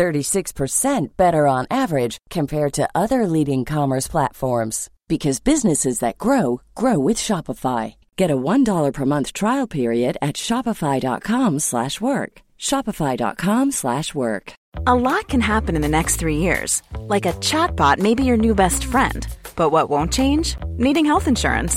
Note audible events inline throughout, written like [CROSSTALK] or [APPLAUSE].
36% better on average compared to other leading commerce platforms because businesses that grow grow with Shopify. Get a $1 per month trial period at shopify.com/work. shopify.com/work. A lot can happen in the next 3 years. Like a chatbot may be your new best friend. But what won't change? Needing health insurance.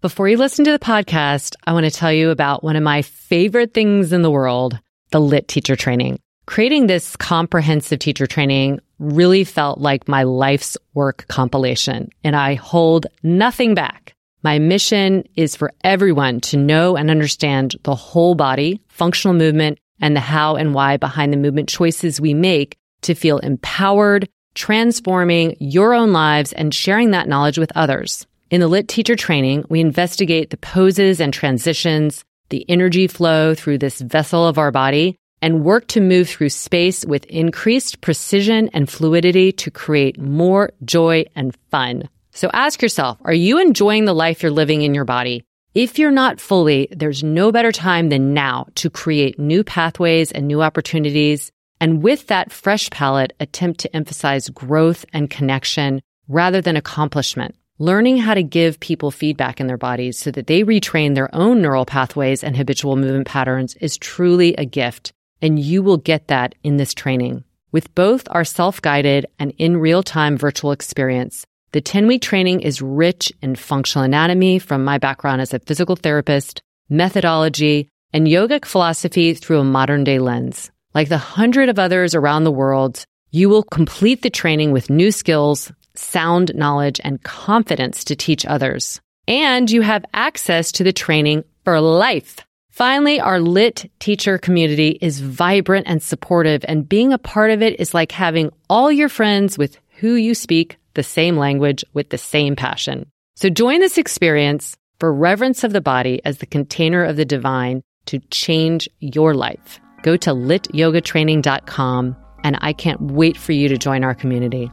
Before you listen to the podcast, I want to tell you about one of my favorite things in the world, the LYT teacher training. Creating this comprehensive teacher training really felt like my life's work compilation, and I hold nothing back. My mission is for everyone to know and understand the whole body, functional movement, and the how and why behind the movement choices we make to feel empowered, transforming your own lives and sharing that knowledge with others. In the LYT teacher training, we investigate the poses and transitions, the energy flow through this vessel of our body, and work to move through space with increased precision and fluidity to create more joy and fun. So ask yourself, are you enjoying the life you're living in your body? If you're not fully, there's no better time than now to create new pathways and new opportunities. And with that fresh palette, attempt to emphasize growth and connection rather than accomplishment. Learning how to give people feedback in their bodies so that they retrain their own neural pathways and habitual movement patterns is truly a gift and you will get that in this training. With both our self-guided and in real-time virtual experience, the 10-week training is rich in functional anatomy from my background as a physical therapist, methodology, and yogic philosophy through a modern day lens. Like the hundred of others around the world, you will complete the training with new skills, sound knowledge, and confidence to teach others. And you have access to the training for life. Finally, our LYT teacher community is vibrant and supportive, and being a part of it is like having all your friends with who you speak the same language with the same passion. So join this experience for reverence of the body as the container of the divine to change your life. Go to lytyogatraining.com and I can't wait for you to join our community.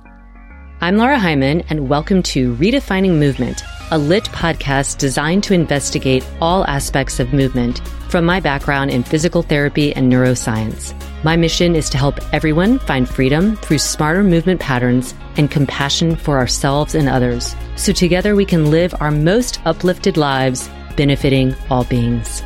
I'm Lara Heimann and welcome to Redefining Movement a LYT podcast designed to investigate all aspects of movement from my background in physical therapy and neuroscience. My mission is to help everyone find freedom through smarter movement patterns and compassion for ourselves and others, so together we can live our most uplifted lives, benefiting all beings.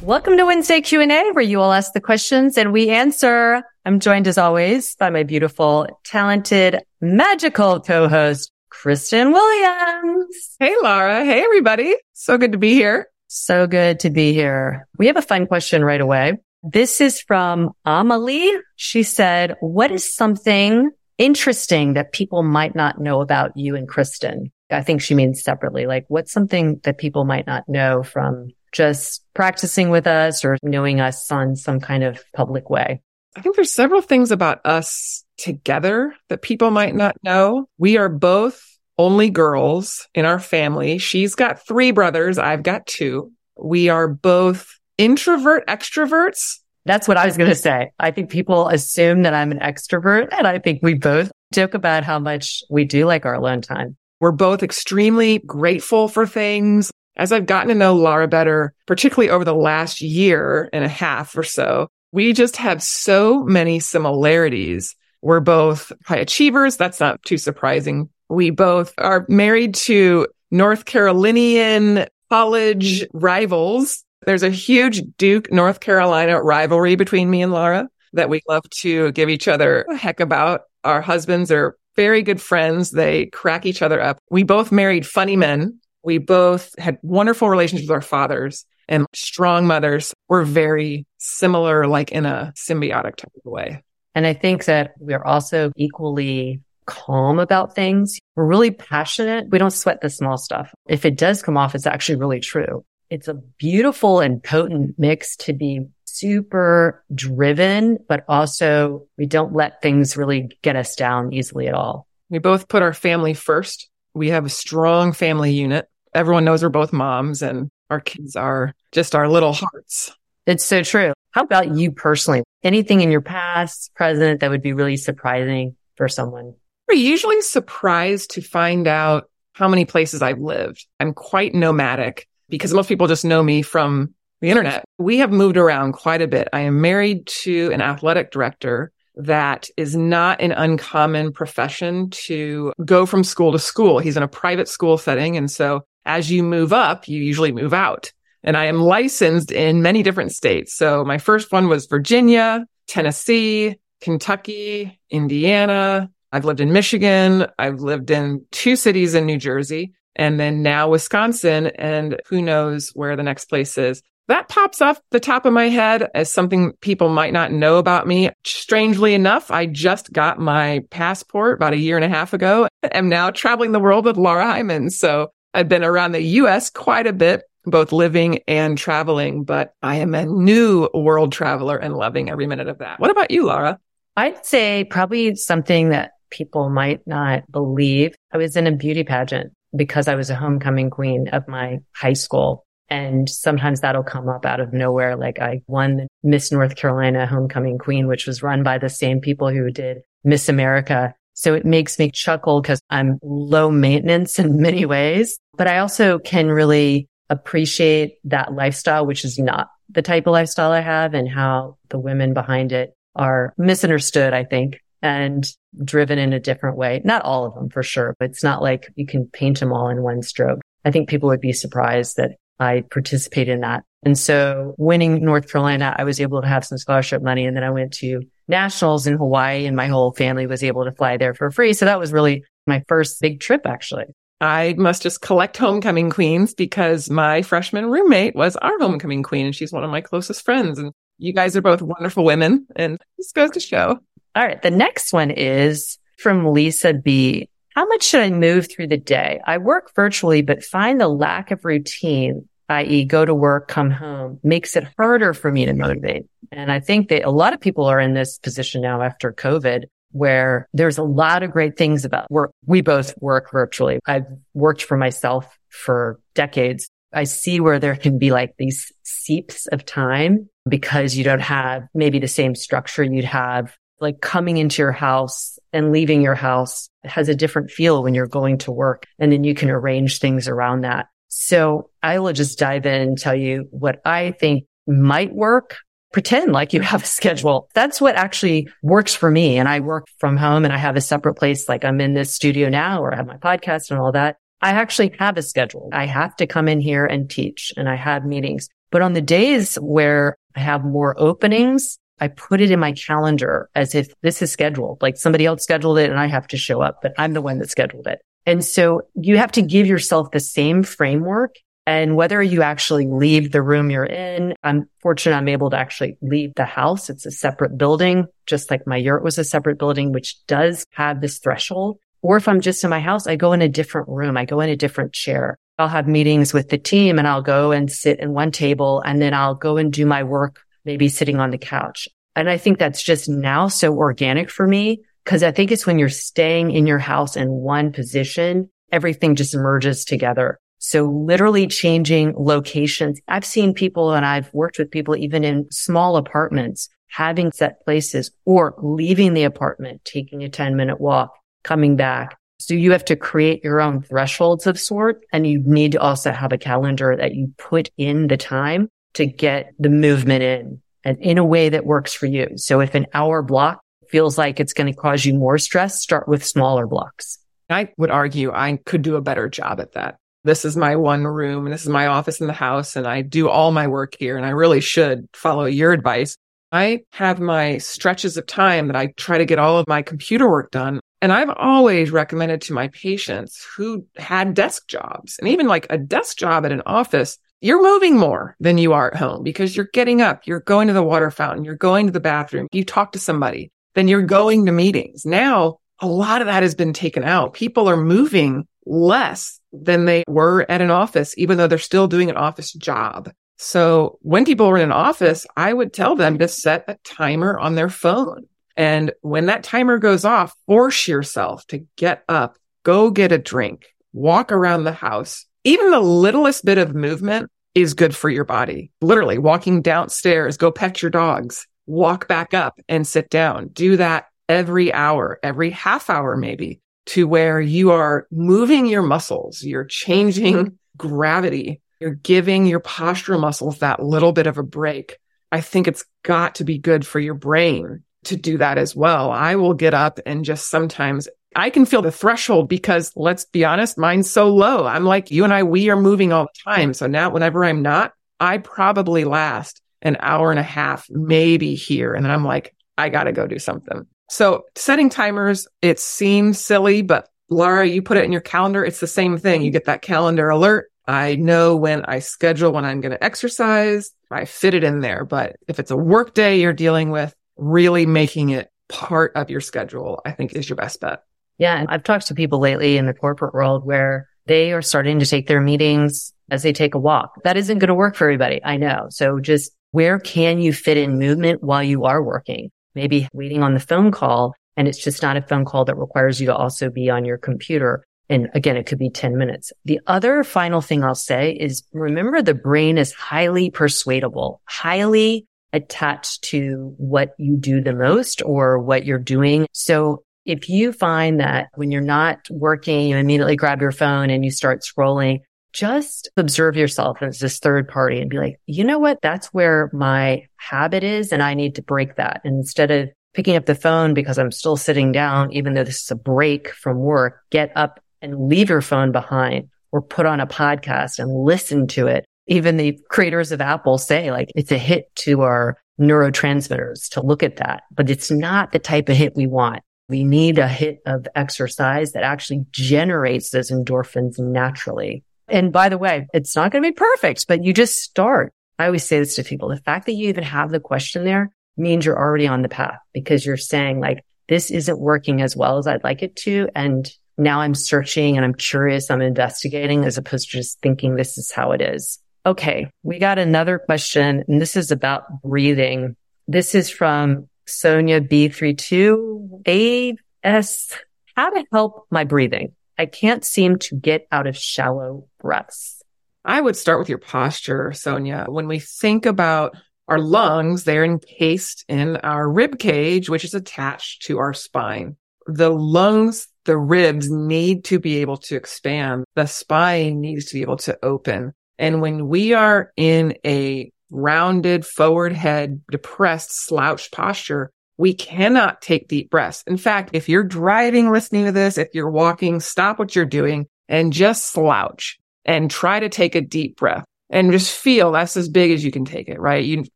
Welcome to Wednesday Q&A, where you all ask the questions and we answer. I'm joined as always by my beautiful, talented, magical co-host, Kristin Williams. Hey, Lara. Hey, everybody. So good to be here. So good to be here. We have a fun question right away. This is from Amelie. She said, what is something interesting that people might not know about you and Kristin? I think she means separately. Like what's something that people might not know from just practicing with us or knowing us on some kind of public way? I think there's several things about us together that people might not know. We are both only girls in our family. She's got three brothers. I've got two. We are both introvert extroverts. That's what I was going to say. I think people assume that I'm an extrovert and I think we both joke about how much we do like our alone time. We're both extremely grateful for things. As I've gotten to know Lara better, particularly over the last year and a half or so, we just have so many similarities. We're both high achievers. That's not too surprising. We both are married to North Carolinian college rivals. There's a huge Duke, North Carolina rivalry between me and Lara that we love to give each other a heck about. Our husbands are very good friends. They crack each other up. We both married funny men. We both had wonderful relationships with our fathers and strong mothers. We're very similar, like in a symbiotic type of way. And I think that we're also equally calm about things. We're really passionate. We don't sweat the small stuff. If it does come off, it's actually really true. It's a beautiful and potent mix to be super driven, but also we don't let things really get us down easily at all. We both put our family first. We have a strong family unit. Everyone knows we're both moms and our kids are just our little hearts. It's so true. How about you personally? Anything in your past, present that would be really surprising for someone? We're usually surprised to find out how many places I've lived. I'm quite nomadic because most people just know me from the internet. We have moved around quite a bit. I am married to an athletic director that is not an uncommon profession to go from school to school. He's in a private school setting. And so as you move up, you usually move out. And I am licensed in many different states. So my first one was Virginia, Tennessee, Kentucky, Indiana. I've lived in Michigan. I've lived in two cities in New Jersey and then now Wisconsin. And who knows where the next place is. That pops off the top of my head as something people might not know about me. Strangely enough, I just got my passport about a year and a half ago. [LAUGHS] I'm now traveling the world with Lara Heimann. So I've been around the US quite a bit, both living and traveling, but I am a new world traveler and loving every minute of that. What about you, Lara? I'd say probably something that people might not believe. I was in a beauty pageant because I was a homecoming queen of my high school. And sometimes that'll come up out of nowhere. Like I won Miss North Carolina homecoming queen, which was run by the same people who did Miss America. So it makes me chuckle because I'm low maintenance in [LAUGHS] many ways, but I also can really appreciate that lifestyle, which is not the type of lifestyle I have and how the women behind it are misunderstood, I think, and driven in a different way. Not all of them for sure, but it's not like you can paint them all in one stroke. I think people would be surprised that I participated in that. And so winning North Carolina, I was able to have some scholarship money. And then I went to nationals in Hawaii and my whole family was able to fly there for free. So that was really my first big trip, actually. I must just collect homecoming queens because my freshman roommate was our homecoming queen and she's one of my closest friends. And you guys are both wonderful women and this goes to show. All right. The next one is from Lisa B. How much should I move through the day? I work virtually, but find the lack of routine i.e. go to work, come home, makes it harder for me to motivate. And I think that a lot of people are in this position now after COVID where there's a lot of great things about work. We both work virtually. I've worked for myself for decades. I see where there can be like these seeps of time because you don't have maybe the same structure you'd have like coming into your house and leaving your house has a different feel when you're going to work and then you can arrange things around that. So I will just dive in and tell you what I think might work. Pretend like you [LAUGHS] have a schedule. That's what actually works for me. And I work from home and I have a separate place. Like I'm in this studio now or I have my podcast and all that. I actually have a schedule. I have to come in here and teach and I have meetings. But on the days where I have more openings, I put it in my calendar as if this is scheduled, like somebody else scheduled it and I have to show up, but I'm the one that scheduled it. And so you have to give yourself the same framework. And whether you actually leave the room you're in, I'm fortunate I'm able to actually leave the house. It's a separate building, just like my yurt was a separate building, which does have this threshold. Or if I'm just in my house, I go in a different room. I go in a different chair. I'll have meetings with the team and I'll go and sit in one table and then I'll go and do my work, maybe sitting on the couch. And I think that's just now so organic for me Cause I think it's when you're staying in your house in one position, everything just merges together. So literally changing locations. I've seen people and I've worked with people even in small apartments having set places or leaving the apartment, taking a 10 minute walk, coming back. So you have to create your own thresholds of sort and you need to also have a calendar that you put in the time to get the movement in and in a way that works for you. So if an hour block feels like it's going to cause you more stress, start with smaller blocks. I would argue I could do a better job at that. This is my one room and this is my office in the house and I do all my work here and I really should follow your advice. I have my stretches of time that I try to get all of my computer work done. And I've always recommended to my patients who had desk jobs and even like a desk job at an office, you're moving more than you are at home because you're getting up, you're going to the water fountain, you're going to the bathroom, you talk to somebody, then you're going to meetings. Now a lot of that has been taken out. People are moving less than they were at an office, even though they're still doing an office job. So when people are in an office, I would tell them to set a timer on their phone. And when that timer goes off, force yourself to get up, go get a drink, walk around the house. Even the littlest bit of movement is good for your body. Literally walking downstairs, go pet your dogs, walk back up and sit down. Do that every hour, every half hour, maybe to where you are moving your muscles. You're changing gravity. You're giving your postural muscles that little bit of a break. I think it's got to be good for your brain to do that as well. I will get up and just sometimes I can feel the threshold because let's be honest, mine's so low. I'm like you and I, we are moving all the time. So now whenever I'm not, I probably last an hour and a half, maybe here. And then I'm like, I got to go do something. So setting timers, it seems silly, but Lara, you put it in your calendar. It's the same thing. You get that calendar alert. I know when I schedule when I'm going to exercise. I fit it in there. But if it's a work day you're dealing with, really making it part of your schedule, I think is your best bet. Yeah. And I've talked to people lately in the corporate world where they are starting to take their meetings as they take a walk. That isn't going to work for everybody. I know. So just where can you fit in movement while you are working? maybe waiting on the phone call and it's just not a phone call that requires you to also be on your computer. And again, it could be 10 minutes. The other final thing I'll say is remember the brain is highly persuadable, highly attached to what you do the most or what you're doing. So if you find that when you're not working, you immediately grab your phone and you start scrolling, just observe yourself as this third party and be like, you know what? That's where my habit is. And I need to break that. And instead of picking up the phone because I'm still sitting down, even though this is a break from work, get up and leave your phone behind or put on a podcast and listen to it. Even the creators of Apple say like it's a hit to our neurotransmitters to look at that, but it's not the type of hit we want. We need a hit of exercise that actually generates those endorphins naturally. And by the way, it's not going to be perfect, but you just start. I always say this to people. The fact that you even have the question there means you're already on the path because you're saying like, this isn't working as well as I'd like it to. And now I'm searching and I'm curious. I'm investigating as opposed to just thinking this is how it is. Okay. We got another question and this is about breathing. This is from Sonia B32 AS. How to help my breathing. I can't seem to get out of shallow breaths. I would start with your posture, Sonia. When we think about our lungs, they're encased in our rib cage, which is attached to our spine. The lungs, the ribs need to be able to expand. The spine needs to be able to open. And when we are in a rounded forward head, depressed, slouched posture, we cannot take deep breaths. In fact, if you're driving listening to this, if you're walking, stop what you're doing and just slouch and try to take a deep breath and just feel that's as big as you can take it, right? You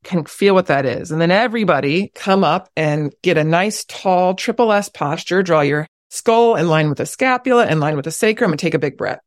can feel what that is. And then everybody come up and get a nice tall triple S posture. Draw your skull in line with the scapula, in line with the sacrum and take a big breath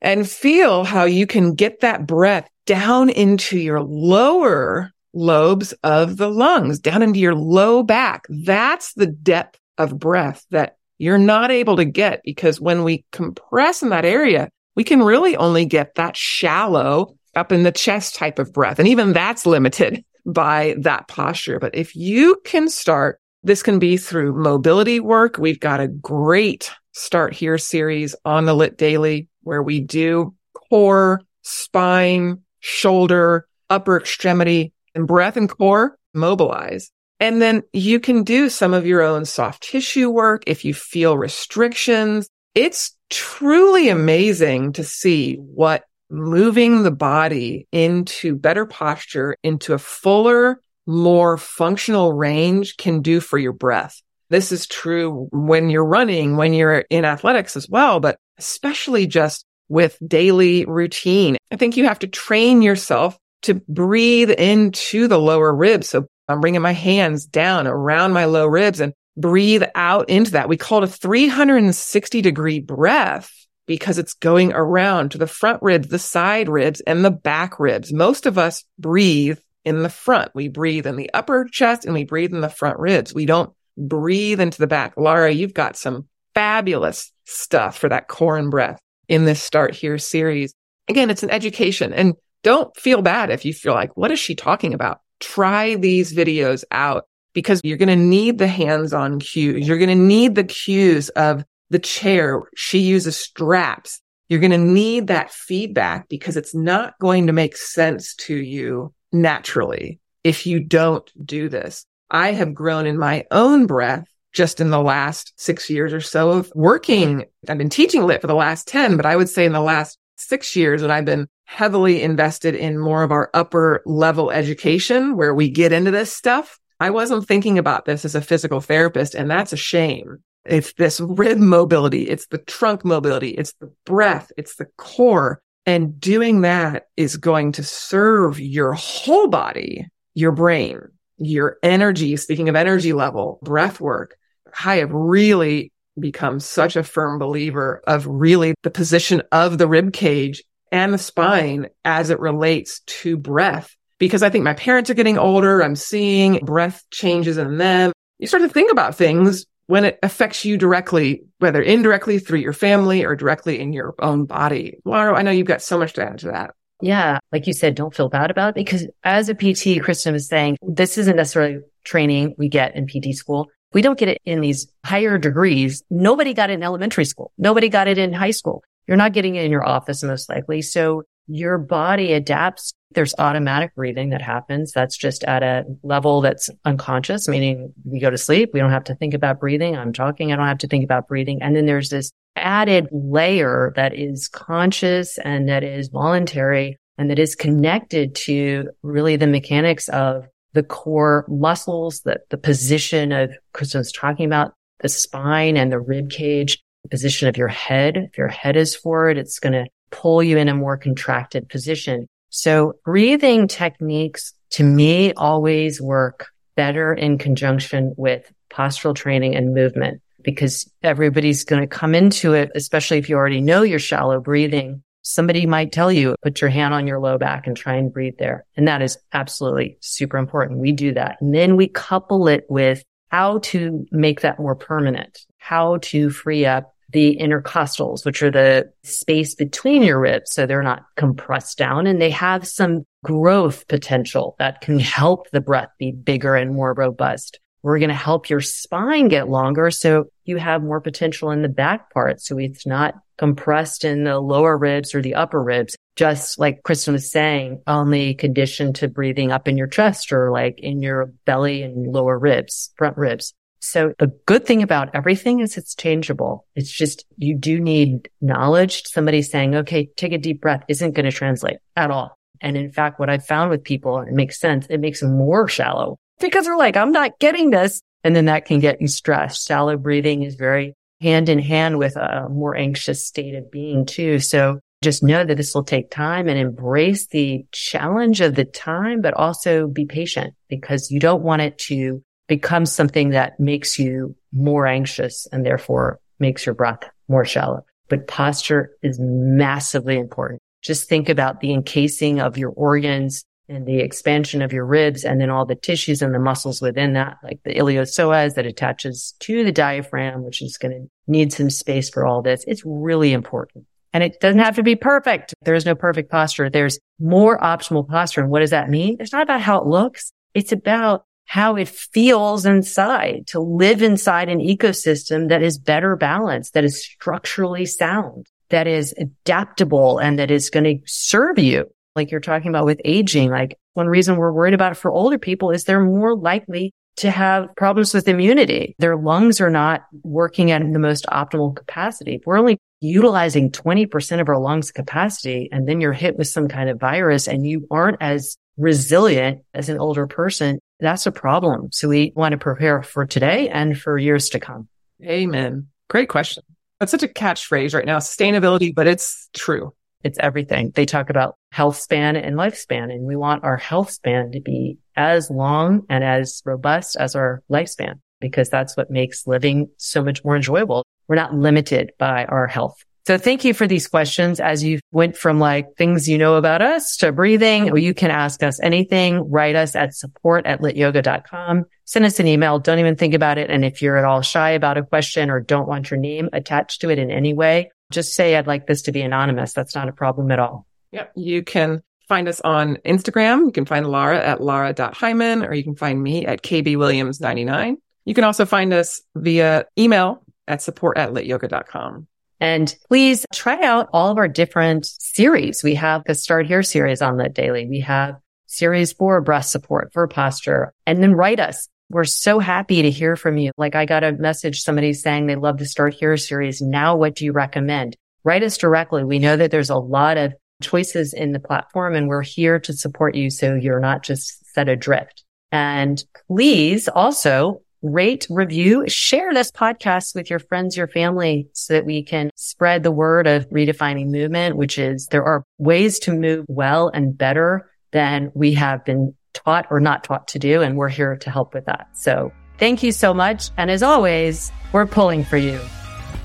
and feel how you can get that breath down into your lower lobes of the lungs down into your low back. That's the depth of breath that you're not able to get because when we compress in that area, we can really only get that shallow up in the chest type of breath. And even that's limited [LAUGHS] by that posture. But if you can start, this can be through mobility work. We've got a great start here series on the LYT Daily where we do core, spine, shoulder, upper extremity and breath and core mobilize. And then you can do some of your own soft tissue work if you feel restrictions. It's truly amazing to see what moving the body into better posture, into a fuller, more functional range can do for your breath. This is true when you're running, when you're in athletics as well, but especially just with daily routine. I think you have to train yourself to breathe into the lower ribs. So I'm bringing my hands down around my low ribs and breathe out into that. We call it a 360 degree breath because it's going around to the front ribs, the side ribs, and the back ribs. Most of us breathe in the front. We breathe in the upper chest and we breathe in the front ribs. We don't breathe into the back. Lara, you've got some fabulous stuff for that core and breath in this Start Here series. Again, it's an education and don't feel bad if you feel like, what is she talking about? Try these videos out because you're going to need the hands on cues. You're going to need the cues of the chair. She uses straps. You're going to need that feedback because it's not going to make sense to you naturally if you don't do this. I have grown in my own breath just in the last six years or so of working. I've been teaching LYT for the last 10, but I would say in the last six years that I've been heavily invested in more of our upper level education where we get into this stuff. I wasn't thinking about this as a physical therapist and that's a shame. It's this rib mobility. It's the trunk mobility. It's the breath. It's the core. And doing that is going to serve your whole body, your brain, your energy. Speaking of energy level, breath work. I have really become such a firm believer of really the position of the rib cage and the spine as it relates to breath. Because I think my parents are getting older. I'm seeing breath changes in them. You start to think about things when it affects you directly, whether indirectly through your family or directly in your own body. Lara, I know you've got so much to add to that. Yeah. Like you said, don't feel bad about it because as a PT, Kristin was saying, this isn't necessarily training we get in PT school. We don't get it in these higher degrees. Nobody got it in elementary school. Nobody got it in high school. You're not getting it in your office most likely. So your body adapts. There's automatic breathing that happens. That's just at a level that's unconscious, meaning we go to sleep. We don't have to think about breathing. I'm talking. I don't have to think about breathing. And then there's this added layer that is conscious and that is voluntary and that is connected to really the mechanics of the core muscles, that the position of Kristin was talking about, the spine and the rib cage, the position of your head. If your head is forward, it's going to pull you in a more contracted position. So breathing techniques to me always work better in conjunction with postural training and movement because everybody's going to come into it, especially if you already know your shallow breathing. Somebody might tell you, put your hand on your low back and try and breathe there. And that is absolutely super important. We do that. And then we couple it with how to make that more permanent, how to free up the intercostals, which are the space between your ribs. So they're not compressed down and they have some growth potential that can help the breath be bigger and more robust. We're going to help your spine get longer. So you have more potential in the back part. So it's not compressed in the lower ribs or the upper ribs. Just like Kristin was saying, only conditioned to breathing up in your chest or like in your belly and lower ribs, front ribs. So the good thing about everything is it's changeable. It's just you do need knowledge. Somebody saying, okay, take a deep breath isn't going to translate at all. And in fact, what I've found with people, it makes sense. It makes them more shallow because they're like, I'm not getting this. And then that can get you stressed. Shallow breathing is very hand in hand with a more anxious state of being too. So just know that this will take time and embrace the challenge of the time, but also be patient because you don't want it to become something that makes you more anxious and therefore makes your breath more shallow. But posture is massively important. Just think about the encasing of your organs and the expansion of your ribs and then all the tissues and the muscles within that, like the iliopsoas that attaches to the diaphragm, which is going to need some space for all this. It's really important. And it doesn't have to be perfect. There is no perfect posture. There's more optimal posture. And what does that mean? It's not about how it looks. It's about how it feels inside to live inside an ecosystem that is better balanced, that is structurally sound, that is adaptable and that is going to serve you. Like you're talking about with aging, like one reason we're worried about it for older people is they're more likely to have problems with immunity. Their lungs are not working at the most optimal capacity. We're only utilizing 20% of our lungs capacity and then you're hit with some kind of virus and you aren't as resilient as an older person, that's a problem. So we want to prepare for today and for years to come. Amen. Great question. That's such a catchphrase right now, sustainability, but it's true. It's everything. They talk about health span and lifespan, and we want our health span to be as long and as robust as our lifespan. because that's what makes living so much more enjoyable. We're not limited by our health. So thank you for these questions as you went from like things you know about us to breathing. You can ask us anything, write us at support at lytyoga.com. Send us an email. Don't even think about it. And if you're at all shy about a question or don't want your name attached to it in any way, just say, I'd like this to be anonymous. That's not a problem at all. Yep. You can find us on Instagram. You can find Lara at lara.heimann or you can find me at kbwilliams99. You can also find us via email at support at lytyoga.com. And please try out all of our different series. We have the Start Here series on LYT Daily. We have series for breast support, for posture, and then write us. We're so happy to hear from you. Like I got a message, somebody saying they love the Start Here series. Now, what do you recommend? Write us directly. We know that there's a lot of choices in the platform and we're here to support you. So you're not just set adrift. And please also rate, review, share this podcast with your friends, your family, so that we can spread the word of redefining movement, which is there are ways to move well and better than we have been taught or not taught to do. And we're here to help with that. So thank you so much. And as always, we're pulling for you.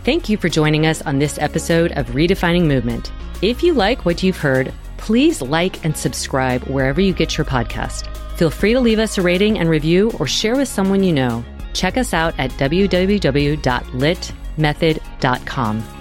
Thank you for joining us on this episode of Redefining Movement. If you like what you've heard, please like and subscribe wherever you get your podcast. Feel free to leave us a rating and review or share with someone you know. Check us out at www.lytmethod.com.